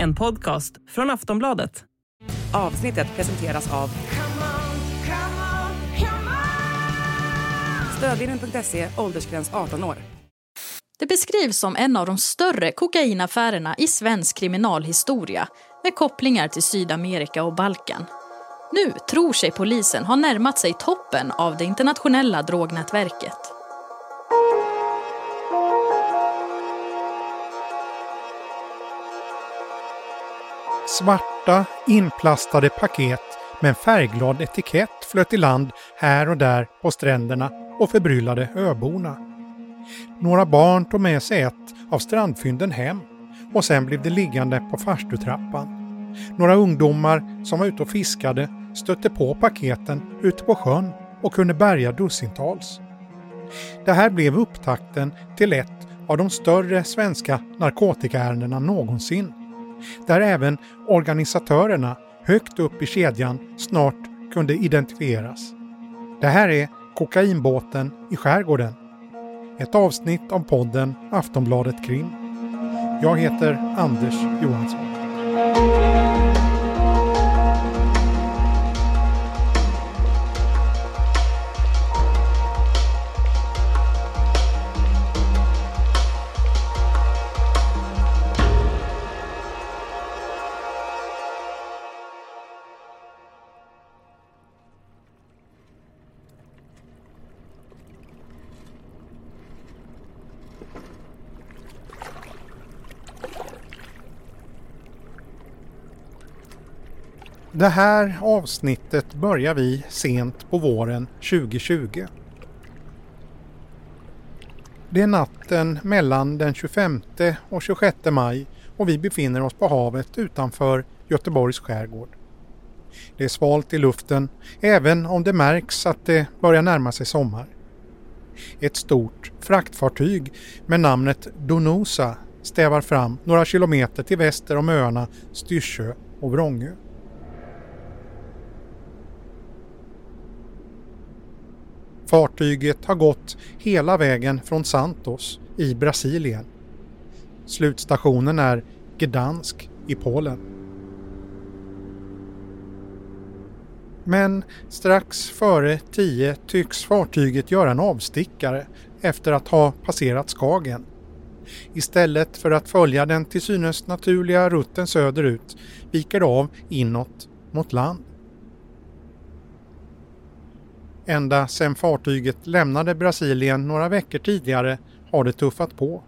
En podcast från Aftonbladet. Avsnittet presenteras av Stödvinnen.se, åldersgräns 18 år. Det beskrivs som en av de större kokainaffärerna i svensk kriminalhistoria med kopplingar till Sydamerika och Balkan. Nu tror sig polisen ha närmat sig toppen av det internationella drognätverket. Svarta inplastade paket med en färgglad etikett flöt i land här och där på stränderna och förbryllade öborna. Några barn tog med sig ett av strandfynden hem och sen blev det liggande på farstutrappan. Några ungdomar som var ute och fiskade stötte på paketen ute på sjön och kunde bärga dussintals. Det här blev upptakten till ett av de större svenska narkotikaärendena någonsin. Där även organisatörerna högt upp i kedjan snart kunde identifieras. Det här är Kokainbåten i skärgården. Ett avsnitt av podden Aftonbladet Krim. Jag heter Anders Johansson. Det här avsnittet börjar vi sent på våren 2020. Det är natten mellan den 25 och 26 maj och vi befinner oss på havet utanför Göteborgs skärgård. Det är svalt i luften även om det märks att det börjar närma sig sommar. Ett stort fraktfartyg med namnet Donosa stävar fram några kilometer till väster om öarna Styrsö och Vrångö. Fartyget har gått hela vägen från Santos i Brasilien. Slutstationen är Gdansk i Polen. Men strax före tio tycks fartyget göra en avstickare efter att ha passerat Skagen. Istället för att följa den till synes naturliga rutten söderut viker det av inåt mot land. Ända sedan fartyget lämnade Brasilien några veckor tidigare har det tuffat på.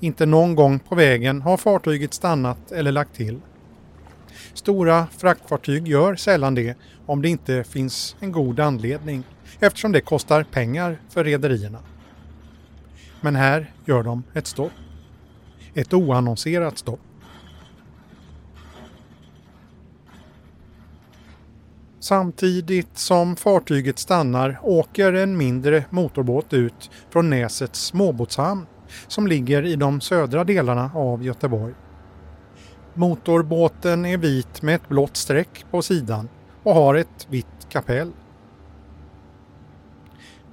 Inte någon gång på vägen har fartyget stannat eller lagt till. Stora fraktfartyg gör sällan det om det inte finns en god anledning eftersom det kostar pengar för rederierna. Men här gör de ett stopp. Ett oannonserat stopp. Samtidigt som fartyget stannar åker en mindre motorbåt ut från Näsets småbåtshamn som ligger i de södra delarna av Göteborg. Motorbåten är vit med ett blått streck på sidan och har ett vitt kapell.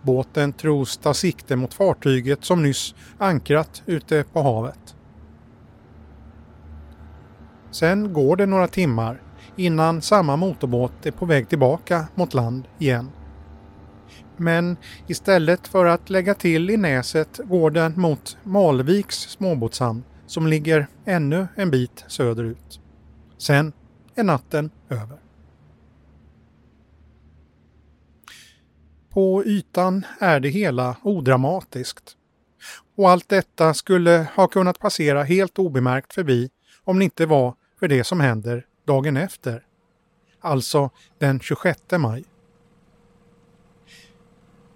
Båten tros ta sikte mot fartyget som nyss ankrat ute på havet. Sen går det några timmar innan samma motorbåt är på väg tillbaka mot land igen. Men istället för att lägga till i näset går den mot Malviks småbåtshamn som ligger ännu en bit söderut. Sen är natten över. På ytan är det hela odramatiskt. Och allt detta skulle ha kunnat passera helt obemärkt förbi om det inte var för det som händer dagen efter. Alltså den 26 maj.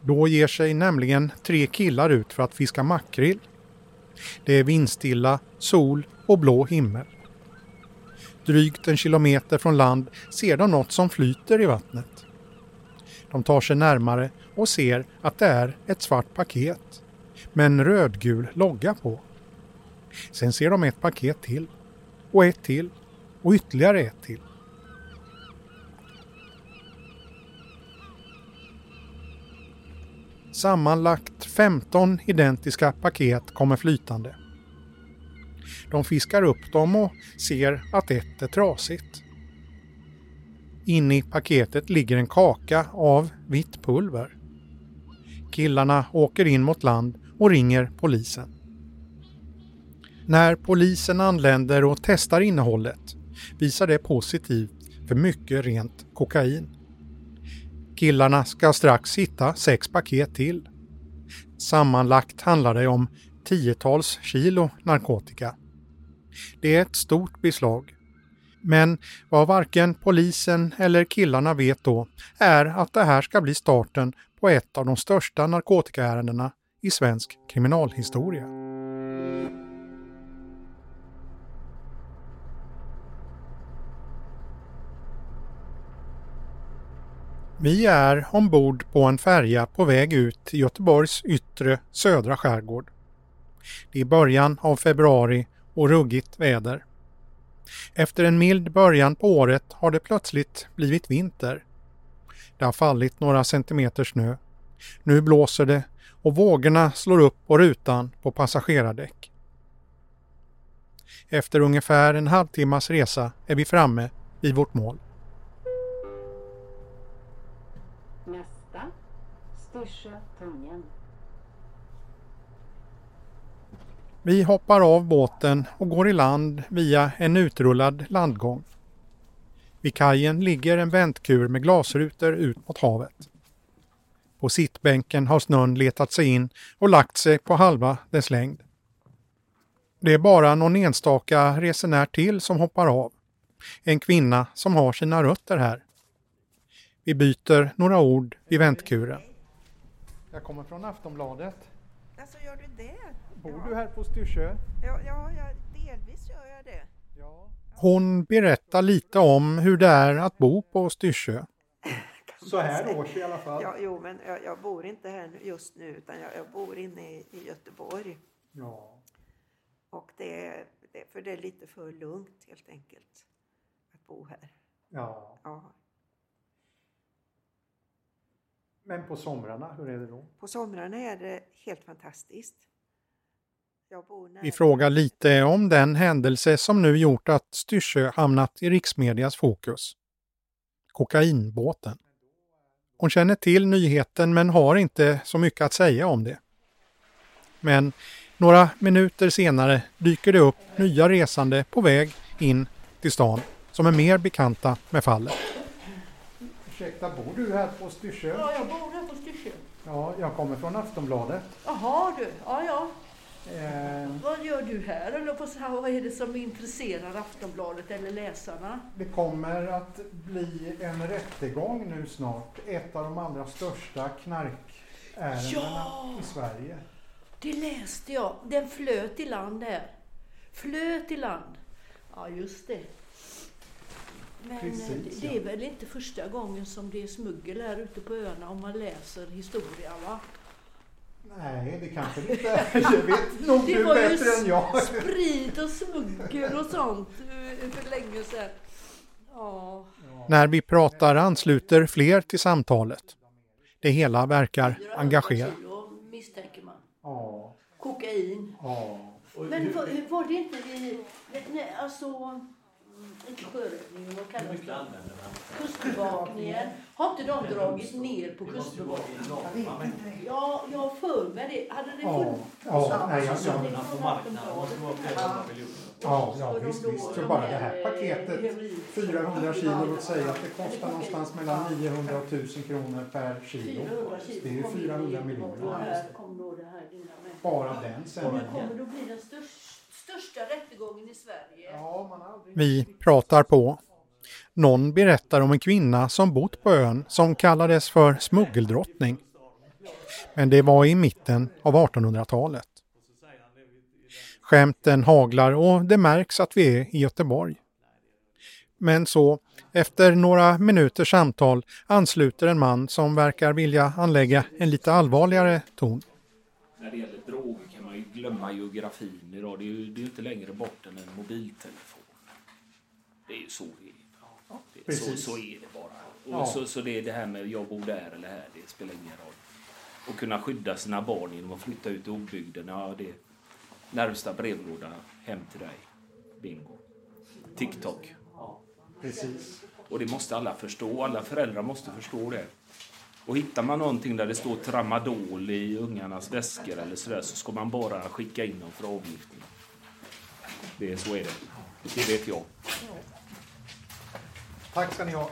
Då ger sig nämligen tre killar ut för att fiska makrill. Det är vindstilla, sol och blå himmel. Drygt en kilometer från land ser de något som flyter i vattnet. De tar sig närmare och ser att det är ett svart paket med en rödgul logga på. Sen ser de ett paket till och ett till och ytterligare ett till. Sammanlagt 15 identiska paket kommer flytande. De fiskar upp dem och ser att ett är trasigt. Inne i paketet ligger en kaka av vitt pulver. Killarna åker in mot land och ringer polisen. När polisen anländer och testar innehållet visar det positivt för mycket rent kokain. Killarna ska strax hitta sex paket till. Sammanlagt handlar det om tiotals kilo narkotika. Det är ett stort beslag. Men vad varken polisen eller killarna vet då är att det här ska bli starten på ett av de största narkotikaärendena i svensk kriminalhistoria. Vi är ombord på en färja på väg ut till Göteborgs yttre södra skärgård. Det är början av februari och ruggigt väder. Efter en mild början på året har det plötsligt blivit vinter. Det har fallit några centimeter snö. Nu blåser det och vågorna slår upp på rutan på passagerardäck. Efter ungefär en halvtimmas resa är vi framme vid vårt mål. Styrsö, Tungen. Vi hoppar av båten och går i land via en utrullad landgång. Vid kajen ligger en väntkur med glasrutor ut mot havet. På sittbänken har snön letat sig in och lagt sig på halva dess längd. Det är bara någon enstaka resenär till som hoppar av. En kvinna som har sina rötter här. Vi byter några ord vid väntkuren. Jag kommer från Aftonbladet. Alltså gör du det? Bor ja. du här på Styrsö? Ja, ja, ja, delvis gör jag det. Hon berättar lite om hur det är att bo på Styrsö. Så här års i alla fall. Ja, jo, men jag, jag bor inte här just nu utan jag, jag bor inne i, i Göteborg. Ja. Och det, är- det, för det är lite för lugnt helt enkelt att bo här. ja. Ja. Men på somrarna, hur är det då? På somrarna är det helt fantastiskt. Jag bor nära. Vi frågar lite om den händelse som nu gjort att Styrsö hamnat i riksmedias fokus. Kokainbåten. Hon känner till nyheten men har inte så mycket att säga om det. Men några minuter senare dyker det upp nya resande på väg in till stan som är mer bekanta med fallet. Ursäkta, bor du här på Styrsö? Ja, jag bor här på Styrsö. Ja, jag kommer från Aftonbladet. Jaha du, ja ja. Eh, Vad gör du här? Eller på så här, vad är det som intresserar Aftonbladet eller läsarna? Det kommer att bli en rättegång nu snart. Ett av de allra största knarkärendena Ja! i Sverige. Det läste jag. Den flöt i land här. Flöt i land. Ja, just det. Men Precis, eh, det ja. är väl inte första gången som det är smuggel här ute på öarna om man läser historia va? Nej, det kanske det inte är. Det vet nog Det du var ju bättre än jag. sprit och smuggel och sånt eh, för länge sedan. Ja. När vi pratar ansluter fler till samtalet. Det hela verkar engagerat. kilo misstänker man. Ja, Kokain. ja. Men var, var det inte i, nej, alltså, inte sjöräddningen, vad kallas det? Kustbevakningen. Har inte de dragit ner på kustbevakningen? Ja, jag har för mig det. Hade det Ja, funnits? ja, nej, jag, Så jag, det från Aftonbladet. ja, ja visst, då- visst. De bara det här, eh, paketet, heroin- 400 kilo, låt säga att det kostar någonstans mellan 900 och 1000 kronor per kilo. 400 kilo. Det är ju kom 400 det- miljoner. Bara den det kommer då bli den största, största rättegången i Sverige. Vi pratar på. Någon berättar om en kvinna som bott på ön som kallades för smuggeldrottning. Men det var i mitten av 1800-talet. Skämten haglar och det märks att vi är i Göteborg. Men så, efter några minuters samtal ansluter en man som verkar vilja anlägga en lite allvarligare ton. När det gäller ju glömma geografin idag. Det är ju, det är inte längre bort än en mobiltelefon. Det är ju så det är. Ja, det, så, Precis. så är det bara. Och Ja. så, så det är det här med jag bor där eller här, det spelar ingen roll. Och kunna skydda sina barn genom att flytta ut i obygden, ja det, närmsta brevlåda hem till dig. Bingo. TikTok. Precis. Och det måste alla förstå. Alla föräldrar måste förstå det. Och hittar man någonting där det står tramadol i ungarnas väskor eller sådär så ska man bara skicka in dem för avgiftning. Det är så är det. Det vet jag. Tack ska ni ha.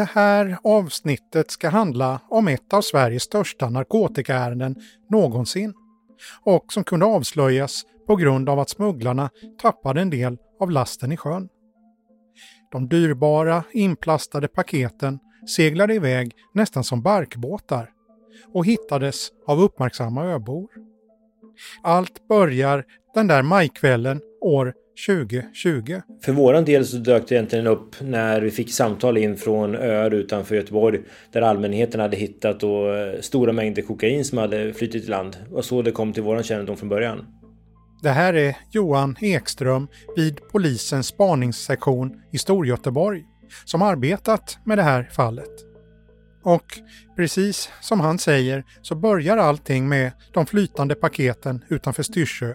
Det här avsnittet ska handla om ett av Sveriges största narkotikaärenden någonsin och som kunde avslöjas på grund av att smugglarna tappade en del av lasten i sjön. De dyrbara inplastade paketen seglade iväg nästan som barkbåtar och hittades av uppmärksamma öbor. Allt börjar den där majkvällen år 2020. För våran del så dök det egentligen upp när vi fick samtal in från öar utanför Göteborg där allmänheten hade hittat då eh, stora mängder kokain som hade flyttit i land. Och så det kom till våran kännedom från början. Det här är Johan Ekström vid polisens spaningssektion i Storgöteborg som arbetat med det här fallet. Och precis som han säger så börjar allting med de flytande paketen utanför Styrsö.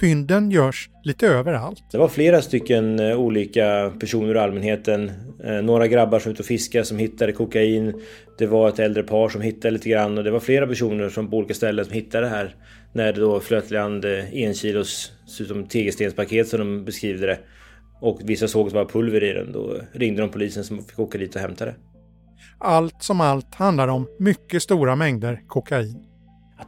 Fynden görs lite överallt. Det var flera stycken eh, olika personer ur allmänheten. Eh, Några grabbar som var ute och fiskade som hittade kokain. Det var ett äldre par som hittade lite grann och det var flera personer som på olika ställen som hittade det här. När det då flöt i land eh, en kilos ser ut som tegelstenspaket som de beskriver det. Och vissa såg att det var pulver i den. Då ringde de polisen som fick åka dit och hämta det. Allt som allt handlar om mycket stora mängder kokain.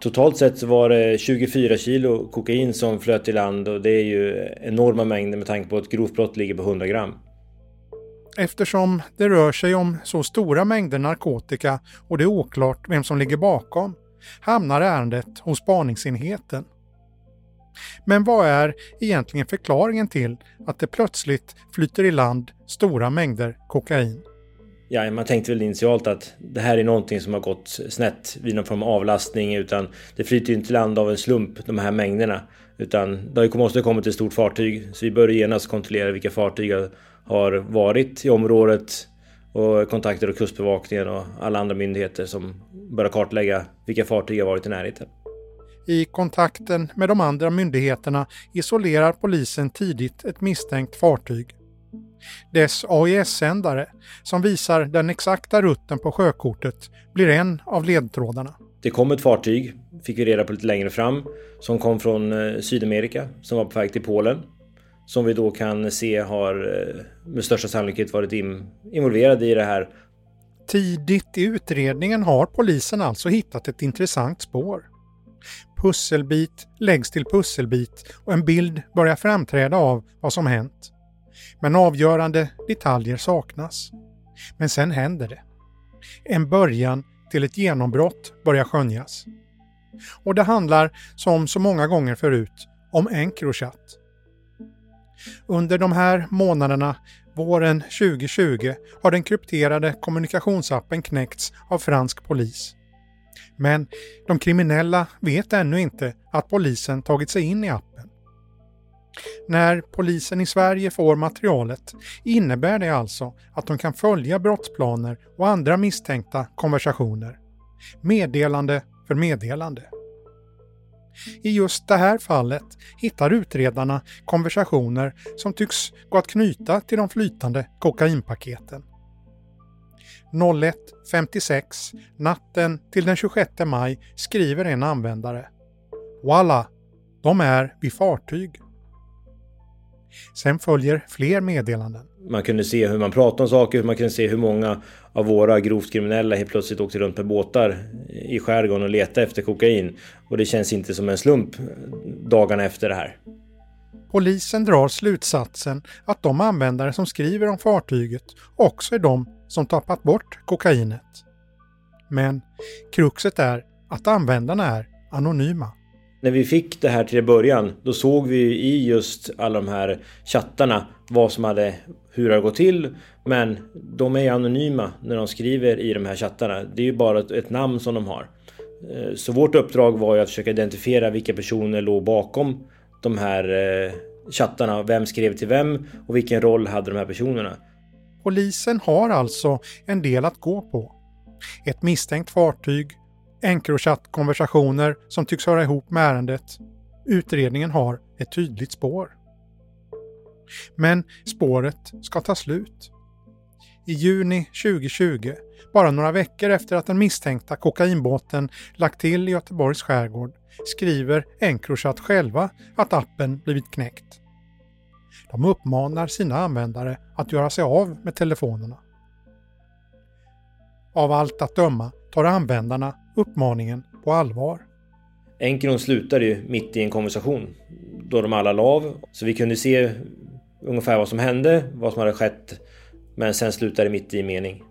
Totalt sett så var det 24 kilo kokain som flöt i land och det är ju enorma mängder med tanke på att grovt brott ligger på 100 gram. Eftersom det rör sig om så stora mängder narkotika och det är oklart vem som ligger bakom hamnar ärendet hos spaningsenheten. Men vad är egentligen förklaringen till att det plötsligt flyter i land stora mängder kokain? Ja, man tänkte väl initialt att det här är någonting som har gått snett vid någon form av avlastning utan det flyter ju inte i land av en slump de här mängderna. Utan det måste ha kommit ett stort fartyg så vi började genast kontrollera vilka fartyg har varit i området och kontaktade Kustbevakningen och alla andra myndigheter som börjar kartlägga vilka fartyg har varit i närheten. I kontakten med de andra myndigheterna isolerar polisen tidigt ett misstänkt fartyg. Dess AIS-sändare, som visar den exakta rutten på sjökortet, blir en av ledtrådarna. Det kom ett fartyg, fick vi reda på lite längre fram, som kom från eh, Sydamerika, som var på väg till Polen. Som vi då kan se har eh, med största sannolikhet varit involverade i det här. Tidigt i utredningen har polisen alltså hittat ett intressant spår. Pusselbit läggs till pusselbit och en bild börjar framträda av vad som hänt. Men avgörande detaljer saknas. Men sen händer det. En början till ett genombrott börjar skönjas. Och det handlar, som så många gånger förut, om Encrochat. Under de här månaderna, våren 2020, har den krypterade kommunikationsappen knäckts av fransk polis. Men de kriminella vet ännu inte att polisen tagit sig in i appen. När polisen i Sverige får materialet innebär det alltså att de kan följa brottsplaner och andra misstänkta konversationer. Meddelande för meddelande. I just det här fallet hittar utredarna konversationer som tycks gå att knyta till de flytande kokainpaketen. 01.56 natten till den 26 maj skriver en användare. Walla, de är vid fartyg. Sen följer fler meddelanden. Man kunde se hur man pratade om saker, man kunde se hur många av våra grovt kriminella helt plötsligt åkte runt med båtar i skärgården och letade efter kokain. Och det känns inte som en slump dagarna efter det här. Polisen drar slutsatsen att de användare som skriver om fartyget också är de som tappat bort kokainet. Men kruxet är att användarna är anonyma. När vi fick det här till början, då såg vi i just alla de här chattarna vad som hade, hur det har gått till. Men de är anonyma när de skriver i de här chattarna. Det är ju bara ett, namn som de har. Eh, så vårt uppdrag var ju att försöka identifiera vilka personer låg bakom de här eh, chattarna. Vem skrev till vem och vilken roll hade de här personerna? Polisen har alltså en del att gå på. Ett misstänkt fartyg, Encrochat-konversationer som tycks höra ihop med ärendet. Utredningen har ett tydligt spår. Men spåret ska ta slut. I juni 2020, bara några veckor efter att den misstänkta kokainbåten lagt till i Göteborgs skärgård, skriver Encrochat själva att appen blivit knäckt. De uppmanar sina användare att göra sig av med telefonerna. Av allt att döma tar användarna uppmaningen på allvar. Encron slutade ju mitt i en konversation då de alla la av. Så vi kunde se ungefär vad som hände, vad som hade skett. Men sen slutade det mitt i mening.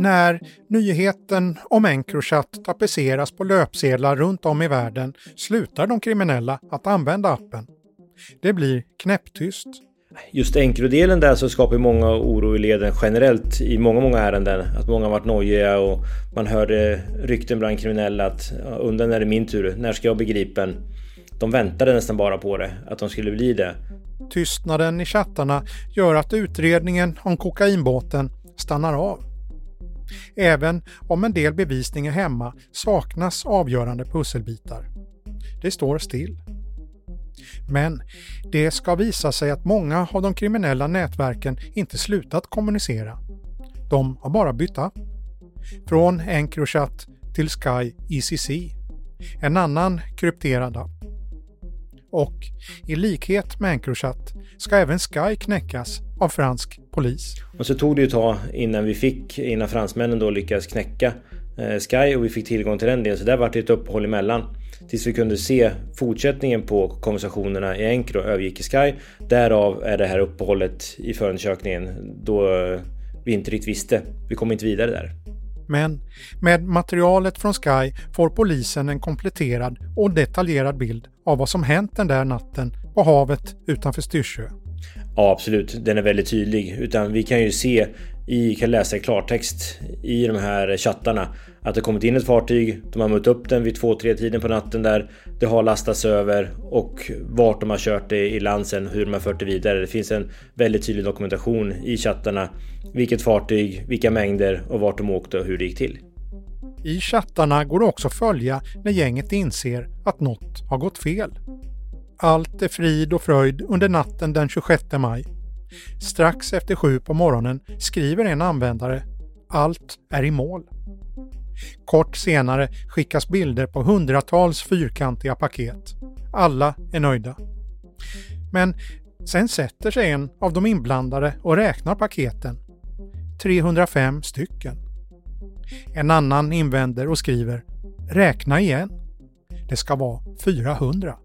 När nyheten om Encrochat tapetseras på löpsedlar runt om i världen slutar de kriminella att använda appen. Det blir knäpptyst. Just Encro-delen där så skapar många oro i leden generellt i många, många ärenden. Att många varit nojiga och man hörde rykten bland kriminella att undan när det är min tur, när ska jag bli gripen? De väntade nästan bara på det, att de skulle bli det. Tystnaden i chattarna gör att utredningen om kokainbåten stannar av. Mm. Även om en del bevisning är hemma saknas avgörande pusselbitar. Det står still. Men det ska visa sig att många av de kriminella nätverken inte slutat kommunicera. De har bara bytt app. Från Encrochat till Sky ECC. En annan krypterad app. Och i likhet med Encrochat ska även Sky knäckas av fransk polis. Och så tog det ju ett tag innan vi fick, innan fransmännen då lyckades knäcka eh, Sky och vi fick tillgång till den delen. Så där var det ett uppehåll emellan. Tills vi kunde se fortsättningen på konversationerna i Encro övergick i Sky. Därav är det här uppehållet i förundersökningen då vi inte riktigt visste. Vi kom inte vidare där. Men med materialet från Sky får polisen en kompletterad och detaljerad bild av vad som hänt den där natten på havet utanför Styrsö. Ja, absolut. Den är väldigt tydlig. Utan vi kan ju se i, kan läsa i klartext i de här chattarna att det kommit in ett fartyg. De har mött upp den vid 2-3 tiden på natten där. Det har lastats över och vart de har kört det i land sen, hur de har fört det vidare. Det finns en väldigt tydlig dokumentation i chattarna. Vilket fartyg, vilka mängder och vart de åkte och hur det gick till. I chattarna går det också att följa när gänget inser att något har gått fel. Allt är frid och fröjd under natten den 26 maj. Strax efter sju på morgonen skriver en användare “Allt är i mål”. Kort senare skickas bilder på hundratals fyrkantiga paket. Alla är nöjda. Men sen sätter sig en av de inblandade och räknar paketen. 305 stycken. En annan invänder och skriver “Räkna igen. Det ska vara 400”.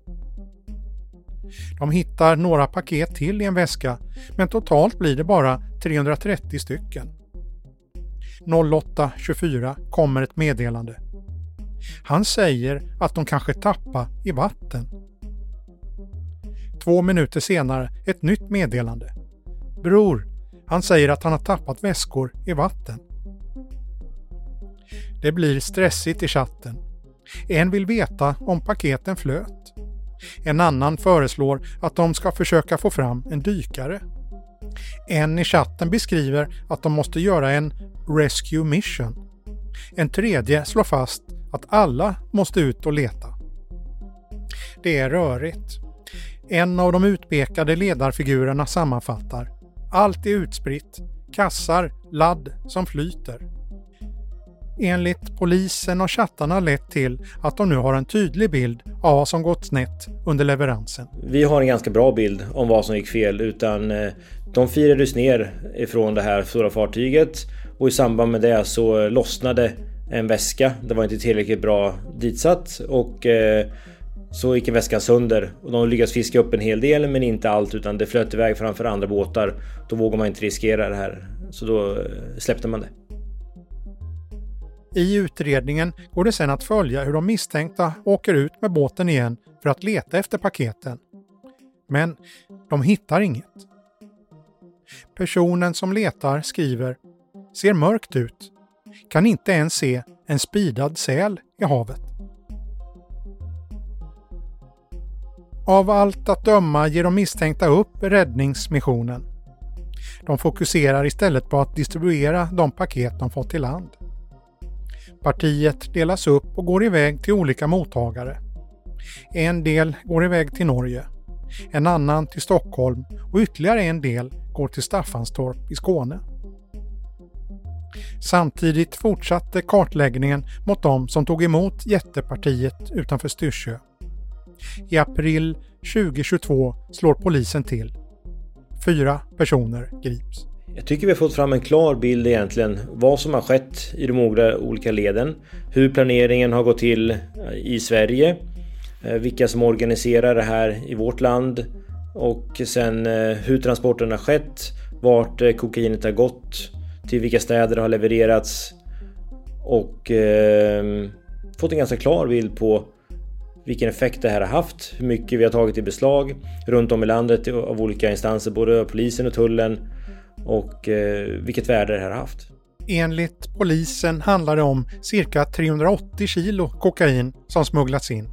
De hittar några paket till i en väska, men totalt blir det bara 330 stycken. 08.24 kommer ett meddelande. Han säger att de kanske tappar i vatten. Två minuter senare ett nytt meddelande. Bror, han säger att han har tappat väskor i vatten. Det blir stressigt i chatten. En vill veta om paketen flöt. En annan föreslår att de ska försöka få fram en dykare. En i chatten beskriver att de måste göra en Rescue Mission. En tredje slår fast att alla måste ut och leta. Det är rörigt. En av de utpekade ledarfigurerna sammanfattar. Allt är utspritt. Kassar, ladd som flyter. Enligt polisen har chattarna lett till att de nu har en tydlig bild av vad som gått snett under leveransen. Vi har en ganska bra bild om vad som gick fel utan eh, de firades ner ifrån det här stora fartyget och i samband med det så lossnade en väska. Det var inte tillräckligt bra ditsatt och eh, så gick en väska sönder och de lyckades fiska upp en hel del men inte allt utan det flöt iväg framför andra båtar. Då vågar man inte riskera det här så då eh, släppte man det. I utredningen går det sedan att följa hur de misstänkta åker ut med båten igen för att leta efter paketen. Men de hittar inget. Personen som letar skriver “Ser mörkt ut. Kan inte ens se en spidad säl i havet.” Av allt att döma ger de misstänkta upp räddningsmissionen. De fokuserar istället på att distribuera de paket de fått i land. Partiet delas upp och går iväg till olika mottagare. En del går iväg till Norge, en annan till Stockholm och ytterligare en del går till Staffanstorp i Skåne. Samtidigt fortsatte kartläggningen mot de som tog emot jättepartiet utanför Styrsö. I april 2022 slår polisen till. Fyra personer grips. Jag tycker vi har fått fram en klar bild egentligen vad som har skett i de olika leden. Hur planeringen har gått till eh, i Sverige. Eh, vilka som organiserar det här i vårt land. Och sen eh, hur transporten har skett. Vart kokainet har gått. Till vilka städer det har levererats. Och eh, fått en ganska klar bild på vilken effekt det här har haft, hur mycket vi har tagit i beslag runt om i landet av olika instanser, både polisen och tullen och eh, vilket värde det här har haft. Enligt polisen handlar det om cirka 380 kilo kokain som smugglats in.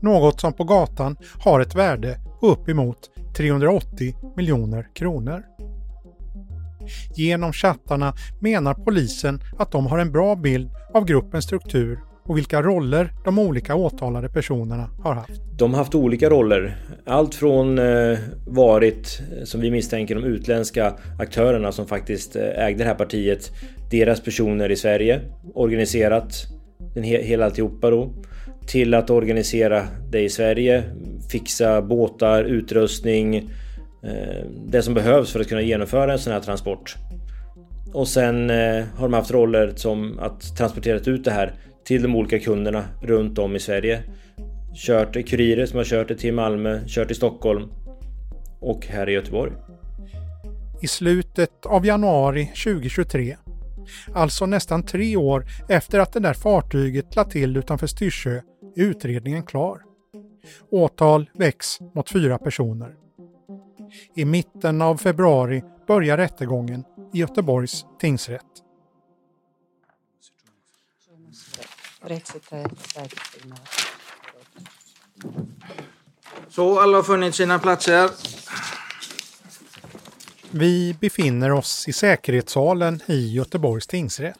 Något som på gatan har ett värde på uppemot 380 miljoner kronor. Genom chattarna menar polisen att de har en bra bild av gruppens struktur och vilka roller de olika åtalade personerna har haft. De har haft olika roller. Allt från eh, varit, eh, som vi misstänker, de utländska aktörerna som faktiskt eh, ägde det här partiet. Deras personer i Sverige, organiserat den he hela alltihopa då. Till att organisera det i Sverige, fixa båtar, utrustning, eh, det som behövs för att kunna genomföra en sån här transport. Och sen eh, har de haft roller som att transportera ut det här till de olika kunderna runt om i Sverige. Kört kurirer som har kört det till Malmö, kört till Stockholm och här i Göteborg. I slutet av januari 2023, alltså nästan tre år efter att det där fartyget lade till utanför Styrsö, är utredningen klar. Åtal väcks mot fyra personer. I mitten av februari börjar rättegången i Göteborgs tingsrätt. Så alla har funnit sina platser. Vi befinner oss i säkerhetssalen i Göteborgs tingsrätt.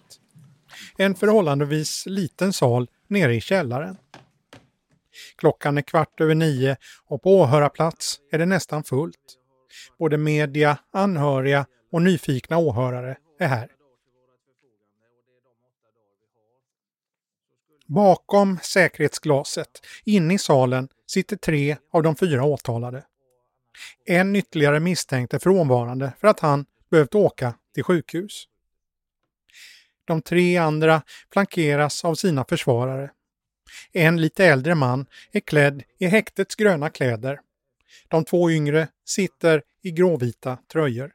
En förhållandevis liten sal nere i källaren. Klockan är kvart över nio och på åhörarplats är det nästan fullt. Både media, anhöriga och nyfikna åhörare är här. Bakom säkerhetsglaset, inne i salen, sitter tre av de fyra åtalade. En ytterligare misstänkt är frånvarande för att han behövt åka till sjukhus. De tre andra flankeras av sina försvarare. En lite äldre man är klädd i häktets gröna kläder. De två yngre sitter i gråvita tröjor.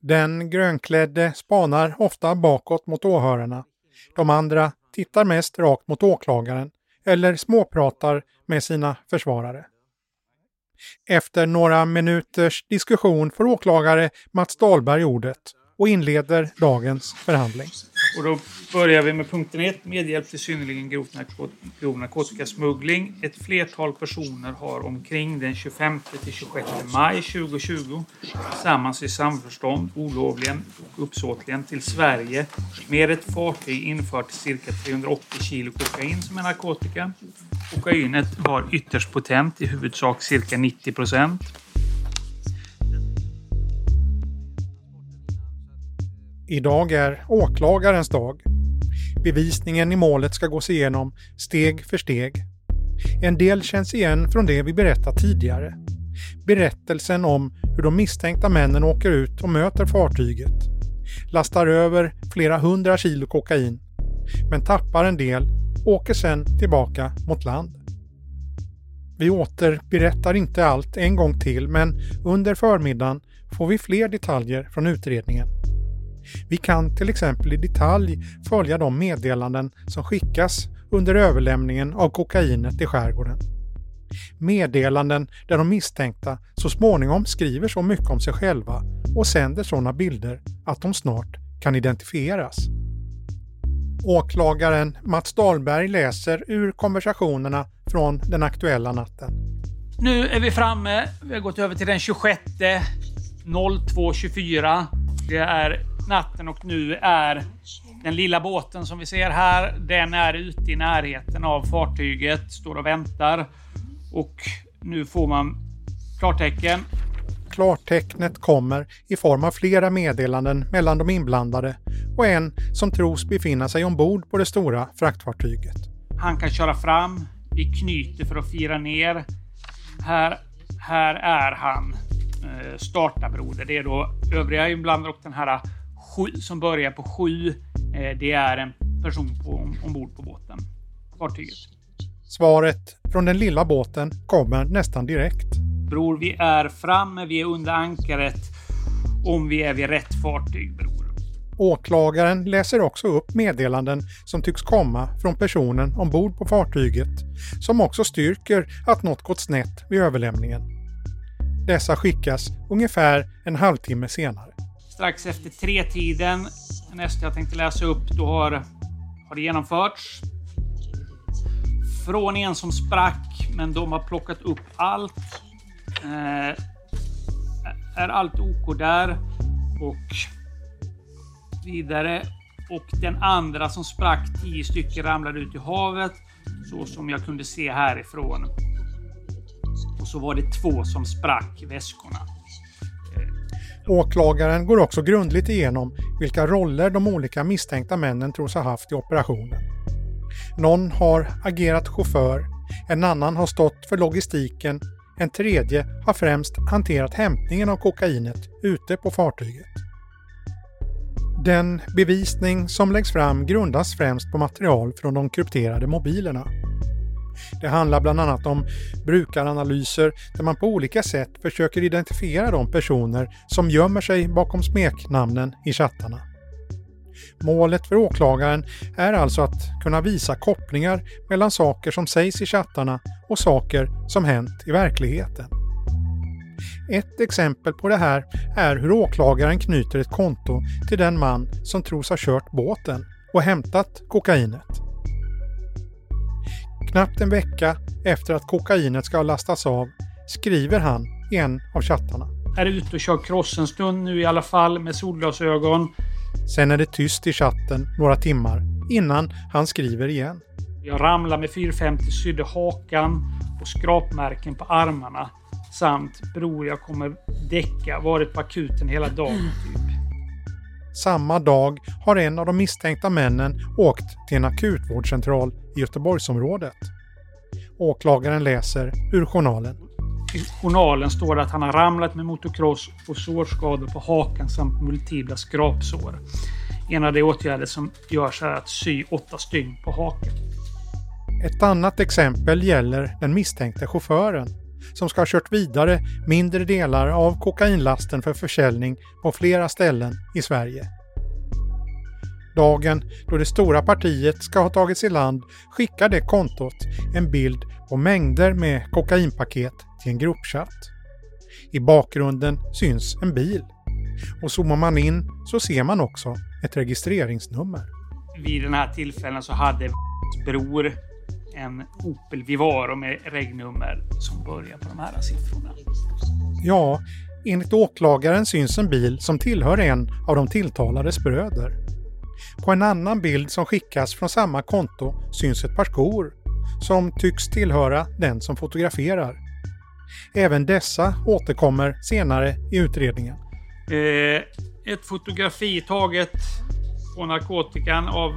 Den grönklädde spanar ofta bakåt mot åhörarna. De andra tittar mest rakt mot åklagaren eller småpratar med sina försvarare. Efter några minuters diskussion får åklagare Mats Dahlberg ordet och inleder dagens förhandling. Och då börjar vi med punkten 1, medhjälp till synnerligen grov, narkot grov narkotikasmuggling. Ett flertal personer har omkring den 25 till 26 maj 2020 tillsammans i samförstånd, olovligen och uppsåtligen till Sverige med ett fartyg infört cirka 380 kilo kokain som är narkotika. Kokainet var ytterst potent, i huvudsak cirka 90 procent. Idag är åklagarens dag. Bevisningen i målet ska gås igenom steg för steg. En del känns igen från det vi berättat tidigare. Berättelsen om hur de misstänkta männen åker ut och möter fartyget. Lastar över flera hundra kilo kokain. Men tappar en del och åker sen tillbaka mot land. Vi återberättar inte allt en gång till men under förmiddagen får vi fler detaljer från utredningen. Vi kan till exempel i detalj följa de meddelanden som skickas under överlämningen av kokainet i skärgården. Meddelanden där de misstänkta så småningom skriver så mycket om sig själva och sänder sådana bilder att de snart kan identifieras. Åklagaren Mats Dahlberg läser ur konversationerna från den aktuella natten. Nu är vi framme. Vi har gått över till den 26 02.24. Det är natten och nu är den lilla båten som vi ser här, den är ute i närheten av fartyget, står och väntar. Och nu får man klartecken. Klartecknet kommer i form av flera meddelanden mellan de inblandade och en som tros befinna sig ombord på det stora fraktfartyget. Han kan köra fram. Vi knyter för att fira ner. Här, här är han. Eh, startarbroder. Det är då övriga inblandade och den här sju, som börjar på sju. Eh, det är en person på, ombord på båten. Fartyget. Svaret från den lilla båten kommer nästan direkt. Bror, vi är framme. Vi är under ankaret. Om vi är vid rätt fartyg, bror. Åklagaren läser också upp meddelanden som tycks komma från personen ombord på fartyget, som också styrker att något gått snett vid överlämningen. Dessa skickas ungefär en halvtimme senare. Strax efter tre-tiden, nästa jag tänkte läsa upp, då har, har det genomförts. Från en som sprack, men de har plockat upp allt. Eh, är allt OK där? Och vidare. Och den andra som sprack, tio stycken, ramlade ut i havet. Så som jag kunde se härifrån. Och så var det två som sprack väskorna. Åklagaren går också grundligt igenom vilka roller de olika misstänkta männen tros ha haft i operationen. Någon har agerat chaufför, en annan har stått för logistiken, en tredje har främst hanterat hämtningen av kokainet ute på fartyget. Den bevisning som läggs fram grundas främst på material från de krypterade mobilerna. Det handlar bland annat om brukaranalyser där man på olika sätt försöker identifiera de personer som gömmer sig bakom smeknamnen i chattarna. Målet för åklagaren är alltså att kunna visa kopplingar mellan saker som sägs i chattarna och saker som hänt i verkligheten. Ett exempel på det här är hur åklagaren knyter ett konto till den man som tros ha kört båten och hämtat kokainet. Knappt en vecka efter att kokainet ska ha lastats av skriver han i en av chattarna. Är ute och kör cross en stund nu i alla fall med solglasögon. Sen är det tyst i chatten några timmar innan han skriver igen. Jag ramlar med 450 sydde hakan och skrapmärken på armarna. Samt bror, jag kommer däcka. Varit på akuten hela dagen typ. Samma dag har en av de misstänkta männen åkt till en akutvårdscentral i Göteborgsområdet. Åklagaren läser ur journalen. I journalen står det att han har ramlat med motocross och sårskador på hakan samt multipla skrapsår. En av de åtgärder som görs är att sy åtta stygn på haken. Ett annat exempel gäller den misstänkte chauffören som ska ha kört vidare mindre delar av kokainlasten för försäljning på flera ställen i Sverige. Dagen då det stora partiet ska ha tagits i land skickar det kontot en bild på mängder med kokainpaket till en gruppchatt. I bakgrunden syns en bil. Och zoomar man in så ser man också ett registreringsnummer. Vid den här tillfällen så hade bror en Opel Vivaro med regnummer som börjar på de här siffrorna. Ja, enligt åklagaren syns en bil som tillhör en av de tilltalades bröder. På en annan bild som skickas från samma konto syns ett par skor som tycks tillhöra den som fotograferar. Även dessa återkommer senare i utredningen. Eh, ett fotografi taget på narkotikan av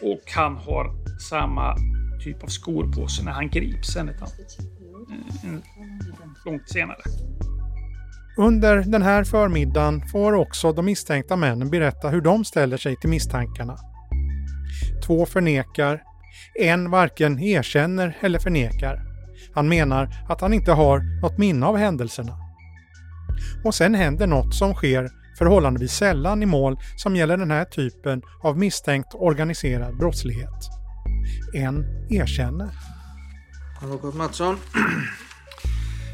och han har samma typ av skor på sig när han grips sen ett mm, mm. långt senare. Under den här förmiddagen får också de misstänkta männen berätta hur de ställer sig till misstankarna. Två förnekar, en varken erkänner eller förnekar. Han menar att han inte har något minne av händelserna. Och sen händer något som sker förhållandevis sällan i mål som gäller den här typen av misstänkt organiserad brottslighet. En erkänner. Advokat Mattsson.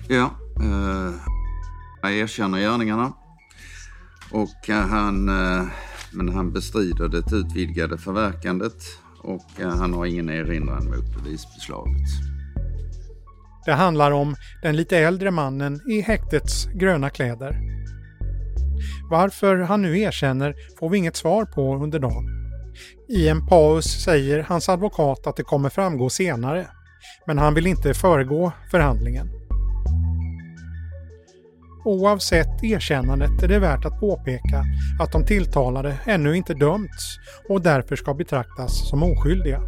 Ja, eh, jag erkänner gärningarna. Och eh, han, eh, men han bestrider det utvidgade förverkandet och eh, han har ingen erinran mot bevisbeslaget. Det handlar om den lite äldre mannen i häktets gröna kläder. Varför han nu erkänner får vi inget svar på under dagen. I en paus säger hans advokat att det kommer framgå senare, men han vill inte föregå förhandlingen. Oavsett erkännandet är det värt att påpeka att de tilltalade ännu inte dömts och därför ska betraktas som oskyldiga.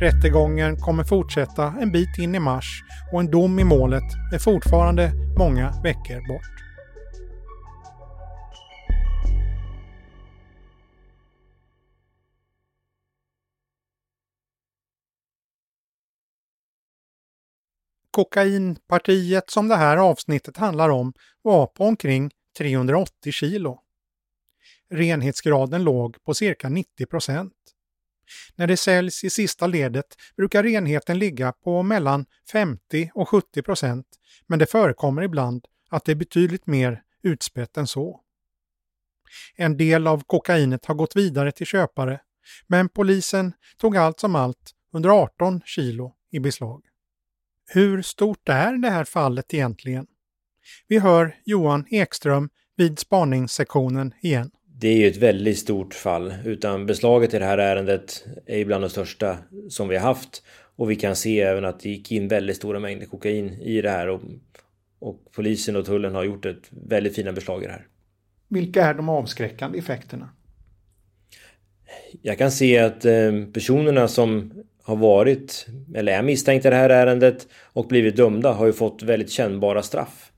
Rättegången kommer fortsätta en bit in i mars och en dom i målet är fortfarande många veckor bort. Kokainpartiet som det här avsnittet handlar om var på omkring 380 kilo. Renhetsgraden låg på cirka 90 procent. När det säljs i sista ledet brukar renheten ligga på mellan 50 och 70 procent, men det förekommer ibland att det är betydligt mer utspätt än så. En del av kokainet har gått vidare till köpare, men polisen tog allt som allt 118 kilo i beslag. Hur stort är det här fallet egentligen? Vi hör Johan Ekström vid spaningssektionen igen. Det är ju ett väldigt stort fall. Utan beslaget i det här ärendet är bland de största som vi har haft. Och vi kan se även att det gick in väldigt stora mängder kokain i det här. Och, och polisen och tullen har gjort ett väldigt fina beslag i det här. Vilka är de avskräckande effekterna? Jag kan se att eh, personerna som har varit eller är misstänkta i det här ärendet och blivit dömda har ju fått väldigt kännbara straff.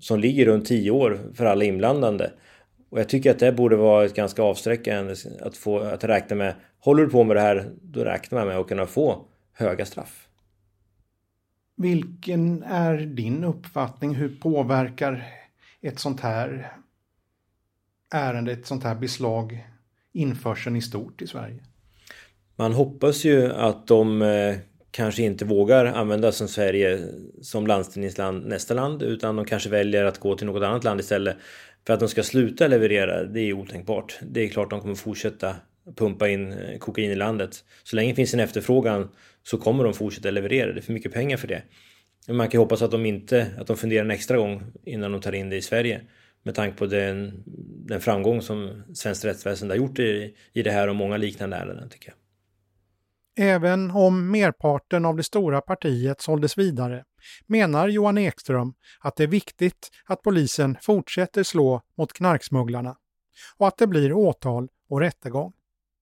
Som ligger runt 10 år för alla inblandade. Och jag tycker att det borde vara ett ganska avsträckande att, få, att räkna med. Håller du på med det här, då räknar man med att kunna få höga straff. Vilken är din uppfattning? Hur påverkar ett sånt här ärende, ett sånt här beslag införseln i stort i Sverige? Man hoppas ju att de eh, kanske inte vågar använda som Sverige som landstigningsland nästa land utan de kanske väljer att gå till något annat land istället. För att de ska sluta leverera, det är otänkbart. Det är klart de kommer fortsätta pumpa in eh, kokain i landet. Så länge det finns en efterfrågan så kommer de fortsätta leverera. Det är för mycket pengar för det. Men man kan ju hoppas att de inte, att de funderar en extra gång innan de tar in det i Sverige. Med tanke på den, den framgång som svenskt rättsväsende har gjort i, i det här och många liknande ärenden tycker jag. Även om merparten av det stora partiet såldes vidare menar Johan Ekström att det är viktigt att polisen fortsätter slå mot knarksmugglarna och att det blir åtal och rättegång.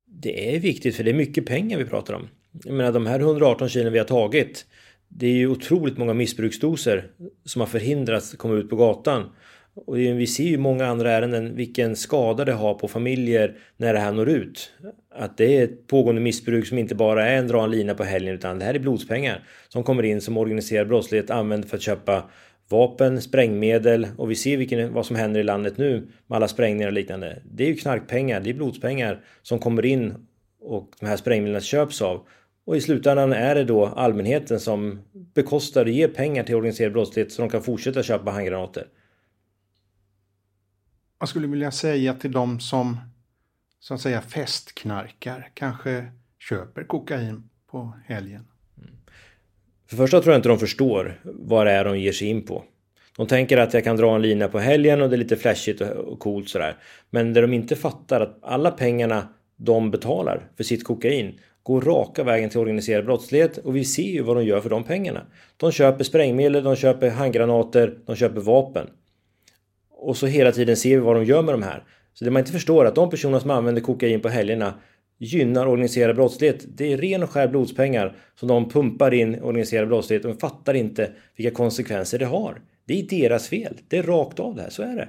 Det är viktigt för det är mycket pengar vi pratar om. Jag menar de här 118 kilo vi har tagit det är ju otroligt många missbruksdoser som har förhindrats att komma ut på gatan. Och vi ser ju många andra ärenden vilken skada det har på familjer när det här når ut. Att det är ett pågående missbruk som inte bara är en dra en lina på helgen utan det här är blodspengar som kommer in som organiserad brottslighet använder för att köpa vapen, sprängmedel och vi ser vilken, vad som händer i landet nu med alla sprängningar och liknande. Det är ju knarkpengar, det är blodspengar som kommer in och de här sprängmedlen köps av. Och i slutändan är det då allmänheten som bekostar och ger pengar till organiserad brottslighet så de kan fortsätta köpa handgranater vad skulle vilja säga till de som så att säga festknarkar, kanske köper kokain på helgen? Mm. För det första tror jag inte de förstår vad det är de ger sig in på. De tänker att jag kan dra en lina på helgen och det är lite flashigt och coolt sådär. Men det de inte fattar att alla pengarna de betalar för sitt kokain går raka vägen till organiserad brottslighet och vi ser ju vad de gör för de pengarna. De köper sprängmedel, de köper handgranater, de köper vapen. Och så hela tiden ser vi vad de gör med de här. Så det man inte förstår är att de personer som använder kokain på helgerna gynnar organiserad brottslighet. Det är ren och skär blodspengar som de pumpar in i organiserad brottslighet. De fattar inte vilka konsekvenser det har. Det är deras fel. Det är rakt av det här, så är det.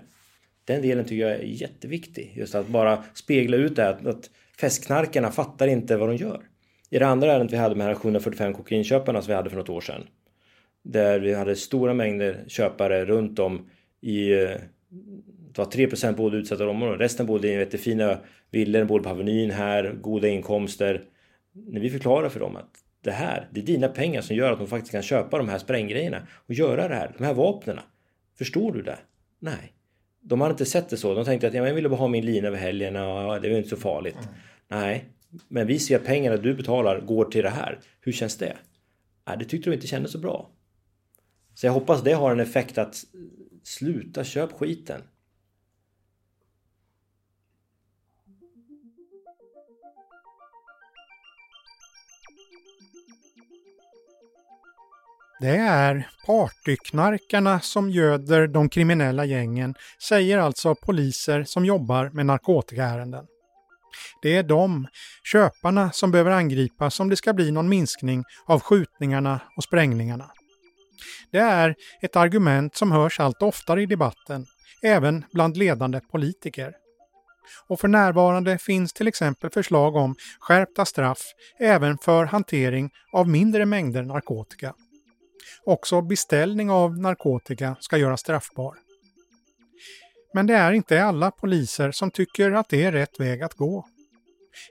Den delen tycker jag är jätteviktig. Just att bara spegla ut det här, att festknarkarna fattar inte vad de gör. I det andra ärendet vi hade med de här 745 kokainköparna som vi hade för något år sedan. Där vi hade stora mängder köpare runt om i eh, det var 3 bodde i utsatta områden. Resten bodde i jättefina villor, bodde på Avenyn här, goda inkomster. När vi förklarar för dem att det här, det är dina pengar som gör att de faktiskt kan köpa de här spränggrejerna och göra det här, de här vapnen. Förstår du det? Nej. De hade inte sett det så. De tänkte att ja, jag ville bara ha min lina över helgerna och det var inte så farligt. Mm. Nej, men vi ser att pengarna du betalar går till det här. Hur känns det? Nej, det tyckte de inte kändes så bra. Så jag hoppas det har en effekt att sluta köp skiten. Det är partyknarkarna som göder de kriminella gängen, säger alltså poliser som jobbar med narkotikaärenden. Det är de, köparna, som behöver angripas om det ska bli någon minskning av skjutningarna och sprängningarna. Det är ett argument som hörs allt oftare i debatten, även bland ledande politiker. Och för närvarande finns till exempel förslag om skärpta straff även för hantering av mindre mängder narkotika. Också beställning av narkotika ska göras straffbar. Men det är inte alla poliser som tycker att det är rätt väg att gå.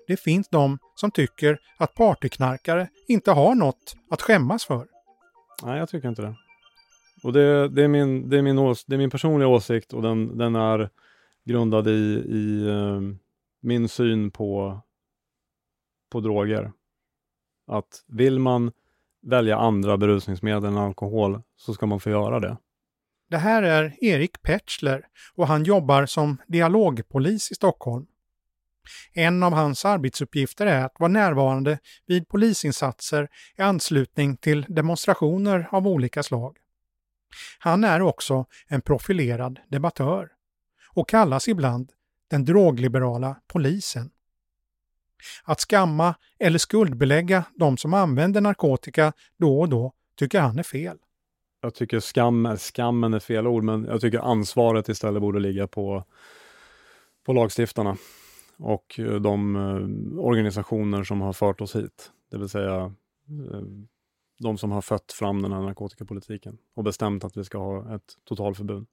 Det finns de som tycker att partyknarkare inte har något att skämmas för. Nej, jag tycker inte det. Och det, det, är, min, det, är, min, ås, det är min personliga åsikt och den, den är grundad i, i uh, min syn på, på droger. Att vill man välja andra berusningsmedel än alkohol så ska man få göra det. Det här är Erik Petschler och han jobbar som dialogpolis i Stockholm. En av hans arbetsuppgifter är att vara närvarande vid polisinsatser i anslutning till demonstrationer av olika slag. Han är också en profilerad debattör och kallas ibland den drogliberala polisen. Att skamma eller skuldbelägga de som använder narkotika då och då tycker han är fel. Jag tycker skam, skammen är fel ord, men jag tycker ansvaret istället borde ligga på, på lagstiftarna och de eh, organisationer som har fört oss hit. Det vill säga eh, de som har fött fram den här narkotikapolitiken och bestämt att vi ska ha ett totalförbud.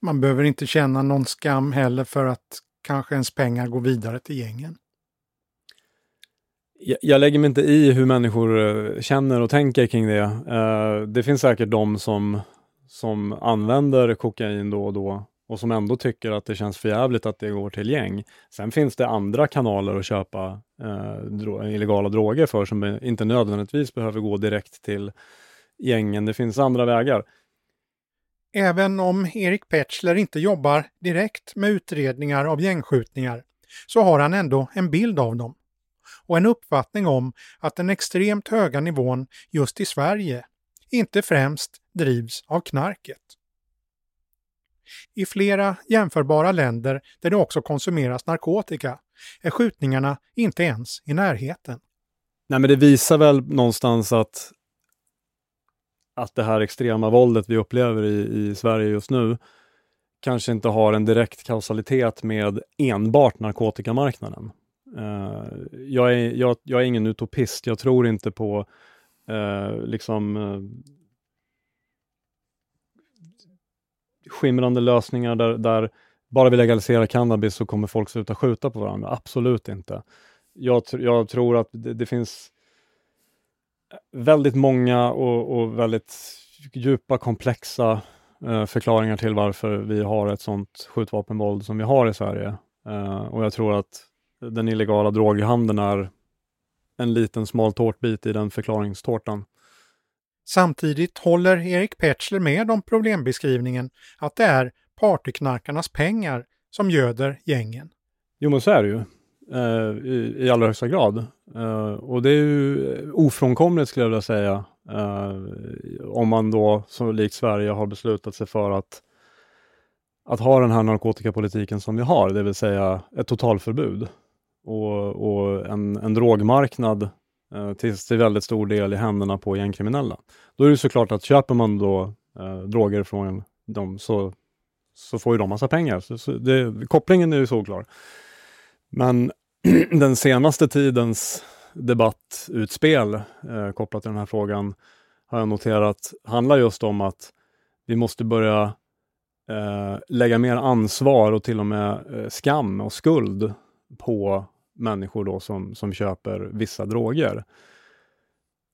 Man behöver inte känna någon skam heller för att kanske ens pengar går vidare till gängen. Jag, jag lägger mig inte i hur människor eh, känner och tänker kring det. Det finns säkert de som, som använder kokain då och då och som ändå tycker att det känns förjävligt att det går till gäng. Sen finns det andra kanaler att köpa eh, dro illegala droger för som inte nödvändigtvis behöver gå direkt till gängen. Det finns andra vägar. Även om Erik Petschler inte jobbar direkt med utredningar av gängskjutningar så har han ändå en bild av dem och en uppfattning om att den extremt höga nivån just i Sverige inte främst drivs av knarket. I flera jämförbara länder där det också konsumeras narkotika är skjutningarna inte ens i närheten. Nej, men det visar väl någonstans att, att det här extrema våldet vi upplever i, i Sverige just nu kanske inte har en direkt kausalitet med enbart narkotikamarknaden. Uh, jag, är, jag, jag, är ingen utopist. Jag tror inte på uh, liksom uh, skimrande lösningar där, där bara vi legaliserar cannabis så kommer folk sluta skjuta på varandra. Absolut inte. Jag, jag tror att det, det, finns väldigt många och, och väldigt djupa, komplexa eh, förklaringar till varför vi har ett sånt skjutvapenvåld som vi har i Sverige. Eh, och jag tror att den illegala droghandeln är en liten smal tårtbit i den förklaringstårtan. Samtidigt håller Erik Petschler med om problembeskrivningen att det är partyknarkarnas pengar som göder gängen. Jo men så är det ju eh, i, i allra högsta grad. Eh, och det är ju ofrånkomligt skulle jag vilja säga. Eh, om man då som likt Sverige har beslutat sig för att, att ha den här narkotikapolitiken som vi har, det vill säga ett totalförbud och, och en, en drogmarknad Eh, till, till väldigt stor del i händerna på gängkriminella. Då är det såklart att köper man då eh, droger från dem så, så får ju de massa pengar. Så, så det, kopplingen är ju såklar. Men den senaste tidens debattutspel eh, kopplat till den här frågan har jag noterat handlar just om att vi måste börja eh, lägga mer ansvar och till och med eh, skam och skuld på människor då som, som köper vissa droger.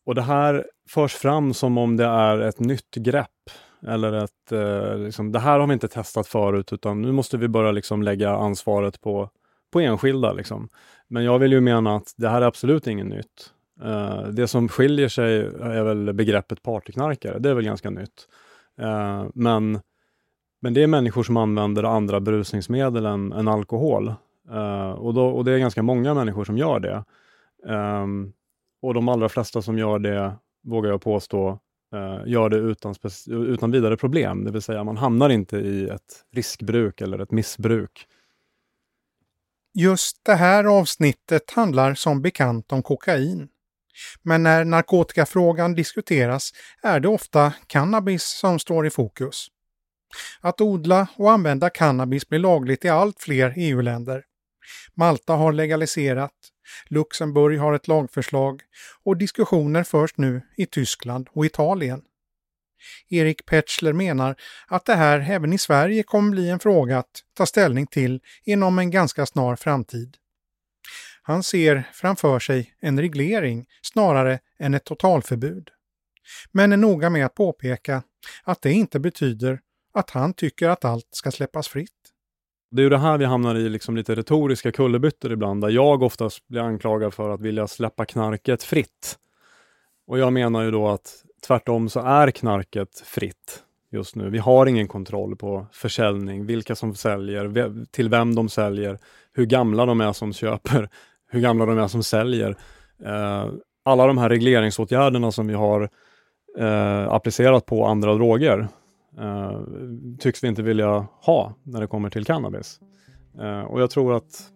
Och det här förs fram som om det är ett nytt grepp. Eller att eh, liksom, det här har vi inte testat förut utan nu måste vi börja liksom lägga ansvaret på, på enskilda. Liksom. Men jag vill ju mena att det här är absolut inget nytt. Eh, det som skiljer sig är väl begreppet partyknarkare. Det är väl ganska nytt. Eh, men, men det är människor som använder andra berusningsmedel än, än alkohol. Uh, och, då, och det är ganska många människor som gör det. Um, och de allra flesta som gör det, vågar jag påstå, eh, gör det utan, utan vidare problem. Det vill säga man hamnar inte i ett riskbruk eller ett missbruk. Just det här avsnittet handlar som bekant om kokain. Men när narkotikafrågan diskuteras är det ofta cannabis som står i fokus. Att odla och använda cannabis blir lagligt i allt fler EU-länder. Malta har legaliserat, Luxemburg har ett lagförslag och diskussioner förs nu i Tyskland och Italien. Erik Petschler menar att det här även i Sverige kommer bli en fråga att ta ställning till inom en ganska snar framtid. Han ser framför sig en reglering snarare än ett totalförbud. Men är noga med att påpeka att det inte betyder att han tycker att allt ska släppas fritt. Det är ju det här vi hamnar i liksom lite retoriska kullerbyttor ibland, där jag oftast blir anklagad för att vilja släppa knarket fritt. Och jag menar ju då att tvärtom så är knarket fritt just nu. Vi har ingen kontroll på försäljning, vilka som säljer, till vem de säljer, hur gamla de är som köper, hur gamla de är som säljer. Eh, alla de här regleringsåtgärderna som vi har eh, applicerat på andra droger eh, tycks vi inte vilja ha när det kommer till cannabis. Eh, och jag tror att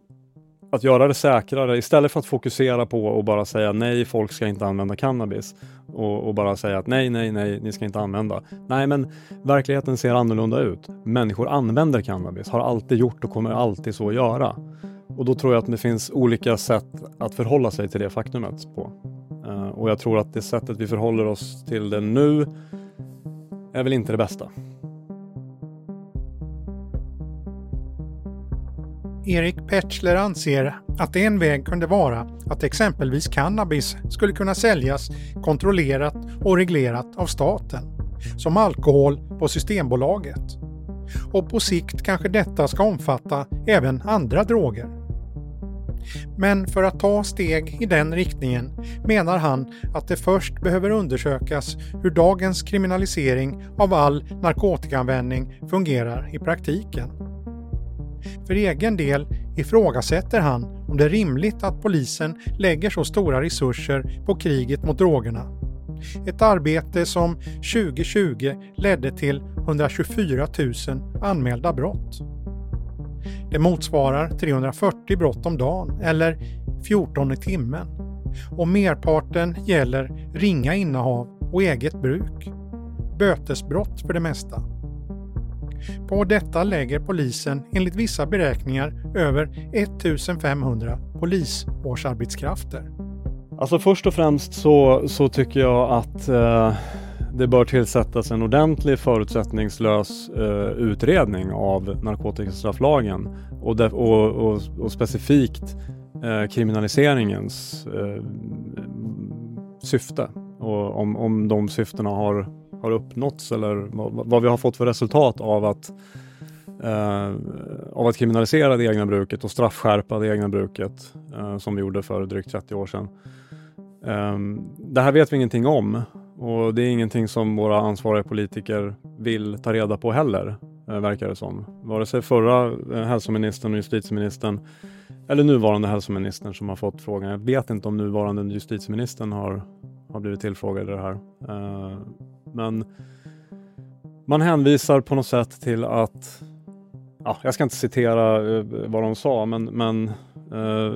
att göra det säkrare istället för att fokusera på och bara säga nej, folk ska inte använda cannabis och, och, bara säga att nej, nej, nej, ni ska inte använda. Nej, men verkligheten ser annorlunda ut. Människor använder cannabis, har alltid gjort och kommer alltid så göra. Och då tror jag att det finns olika sätt att förhålla sig till det faktumet på. Uh, och jag tror att det sättet vi förhåller oss till det nu är väl inte det bästa. Erik Petschler anser att en väg kunde vara att exempelvis cannabis skulle kunna säljas kontrollerat och reglerat av staten, som alkohol på Systembolaget. Och på sikt kanske detta ska omfatta även andra droger. Men för att ta steg i den riktningen menar han att det först behöver undersökas hur dagens kriminalisering av all narkotikaanvändning fungerar i praktiken. För egen del ifrågasätter han om det är rimligt att polisen lägger så stora resurser på kriget mot drogerna. Ett arbete som 2020 ledde till 124 000 anmälda brott. Det motsvarar 340 brott om dagen eller 14 i timmen. Och merparten gäller ringa innehav och eget bruk. Bötesbrott för det mesta. På detta lägger polisen enligt vissa beräkningar över 1500 polisårsarbetskrafter. Alltså först och främst så, så tycker jag att eh, det bör tillsättas en ordentlig förutsättningslös eh, utredning av narkotikastrafflagen och, och, och, och specifikt eh, kriminaliseringens eh, syfte och om, om de syftena har har uppnåtts eller vad vi har fått för resultat av att, eh, av att kriminalisera det egna bruket och straffskärpa det egna bruket eh, som vi gjorde för drygt 30 år sedan. Eh, det här vet vi ingenting om och det är ingenting som våra ansvariga politiker vill ta reda på heller, eh, verkar det som. Vare sig förra eh, hälsoministern och justitieministern eller nuvarande hälsoministern som har fått frågan. Jag vet inte om nuvarande justitieministern har, har blivit tillfrågad i det här. Eh, men man hänvisar på något sätt till att, ja, jag ska inte citera vad de sa, men, men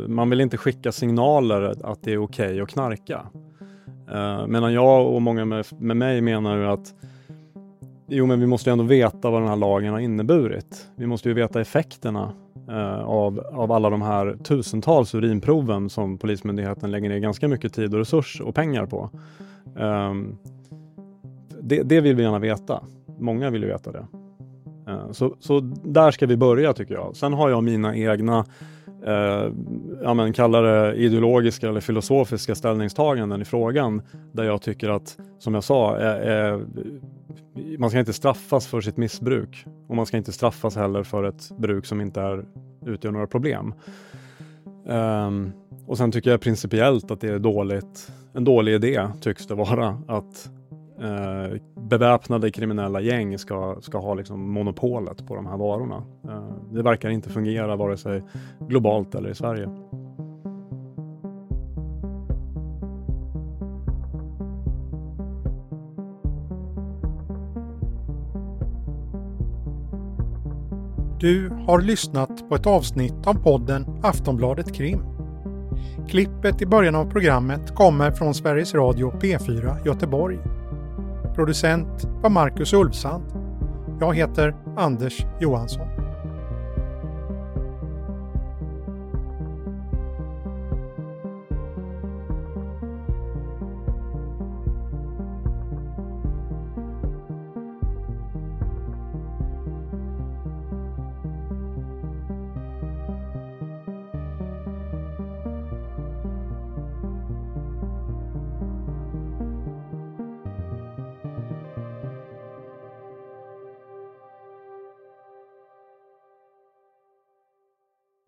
man vill inte skicka signaler att det är okej okay att knarka. Uh, medan jag och många med, med mig menar ju att Jo, men vi måste ändå veta vad den här lagen har inneburit. Vi måste ju veta effekterna uh, av, av alla de här tusentals urinproven som Polismyndigheten lägger ner ganska mycket tid och resurs och pengar på. Um, det, det, vill vi gärna veta. Många vill ju veta det. Uh, så, så där ska vi börja tycker jag. Sen har jag mina egna eh, ja, men kalla det ideologiska eller filosofiska ställningstaganden i frågan där jag tycker att, som jag sa, eh, man ska inte straffas för sitt missbruk och man ska inte straffas heller för ett bruk som inte är, utgör några problem. Um, och sen tycker jag principiellt att det är dåligt, en dålig idé, tycks det vara, att eh, beväpnade kriminella gäng ska, ska ha liksom monopolet på de här varorna. Eh, det verkar inte fungera vare sig globalt eller i Sverige. Du har lyssnat på ett avsnitt av podden Aftonbladet Krim. Klippet i början av programmet kommer från Sveriges Radio P4 Göteborg. Producent var Marcus Ulfsand. Jag heter Anders Johansson.